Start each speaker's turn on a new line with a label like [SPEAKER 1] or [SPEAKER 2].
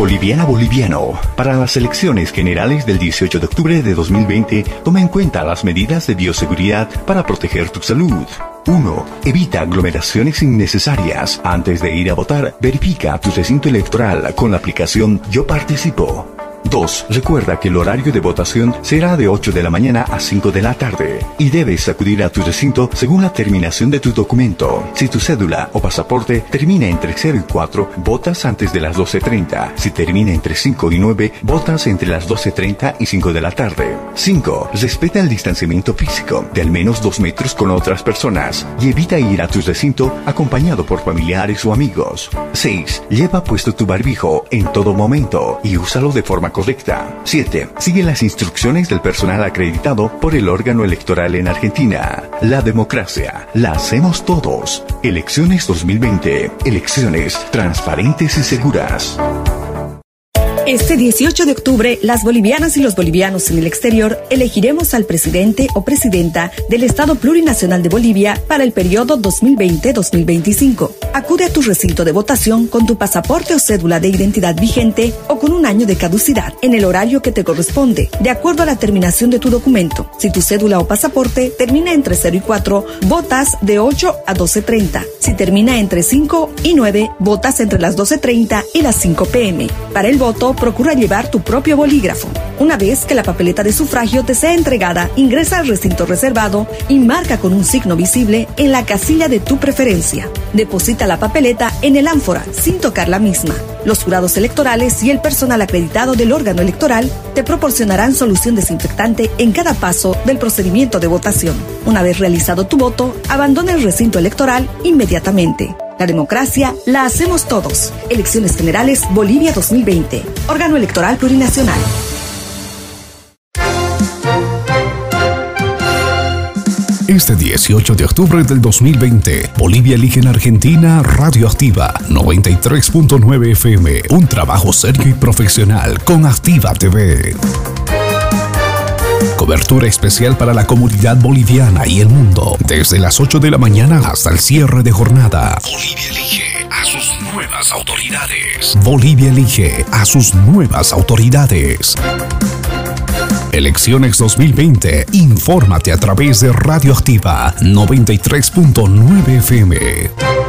[SPEAKER 1] Boliviana Boliviano. Para las elecciones generales del 18 de octubre de 2020, toma en cuenta las medidas de bioseguridad para proteger tu salud. 1. Evita aglomeraciones innecesarias. Antes de ir a votar, verifica tu recinto electoral con la aplicación Yo Participo. 2. Recuerda que el horario de votación será de 8 de la mañana a 5 de la tarde y debes acudir a tu recinto según la terminación de tu documento. Si tu cédula o pasaporte termina entre 0 y 4, votas antes de las 12.30. Si termina entre 5 y 9, votas entre las 12.30 y 5 de la tarde. 5. Respeta el distanciamiento físico de al menos 2 metros con otras personas y evita ir a tu recinto acompañado por familiares o amigos. 6. Lleva puesto tu barbijo en todo momento y úsalo de forma correcta. 7. Sigue las instrucciones del personal acreditado por el órgano electoral en Argentina. La democracia la hacemos todos. Elecciones 2020. Elecciones transparentes y seguras.
[SPEAKER 2] Este 18 de octubre, las bolivianas y los bolivianos en el exterior elegiremos al presidente o presidenta del Estado Plurinacional de Bolivia para el periodo 2020-2025. Acude a tu recinto de votación con tu pasaporte o cédula de identidad vigente o con un año de caducidad en el horario que te corresponde, de acuerdo a la terminación de tu documento. Si tu cédula o pasaporte termina entre 0 y 4, votas de 8 a 12.30. Si termina entre 5 y 9, votas entre las 12.30 y las 5 pm. Para el voto, procura llevar tu propio bolígrafo. Una vez que la papeleta de sufragio te sea entregada, ingresa al recinto reservado y marca con un signo visible en la casilla de tu preferencia. Deposita la papeleta en el ánfora sin tocar la misma. Los jurados electorales y el personal acreditado del órgano electoral te proporcionarán solución desinfectante en cada paso del procedimiento de votación. Una vez realizado tu voto, abandona el recinto electoral inmediatamente. La democracia la hacemos todos. Elecciones Generales Bolivia 2020. Órgano Electoral Plurinacional.
[SPEAKER 3] Este 18 de octubre del 2020, Bolivia elige en Argentina Radioactiva 93.9 FM, un trabajo serio y profesional con Activa TV. Cobertura especial para la comunidad boliviana y el mundo, desde las 8 de la mañana hasta el cierre de jornada. Bolivia elige a sus nuevas autoridades. Bolivia elige a sus nuevas autoridades. Elecciones 2020. Infórmate a través de Radioactiva 93.9 FM.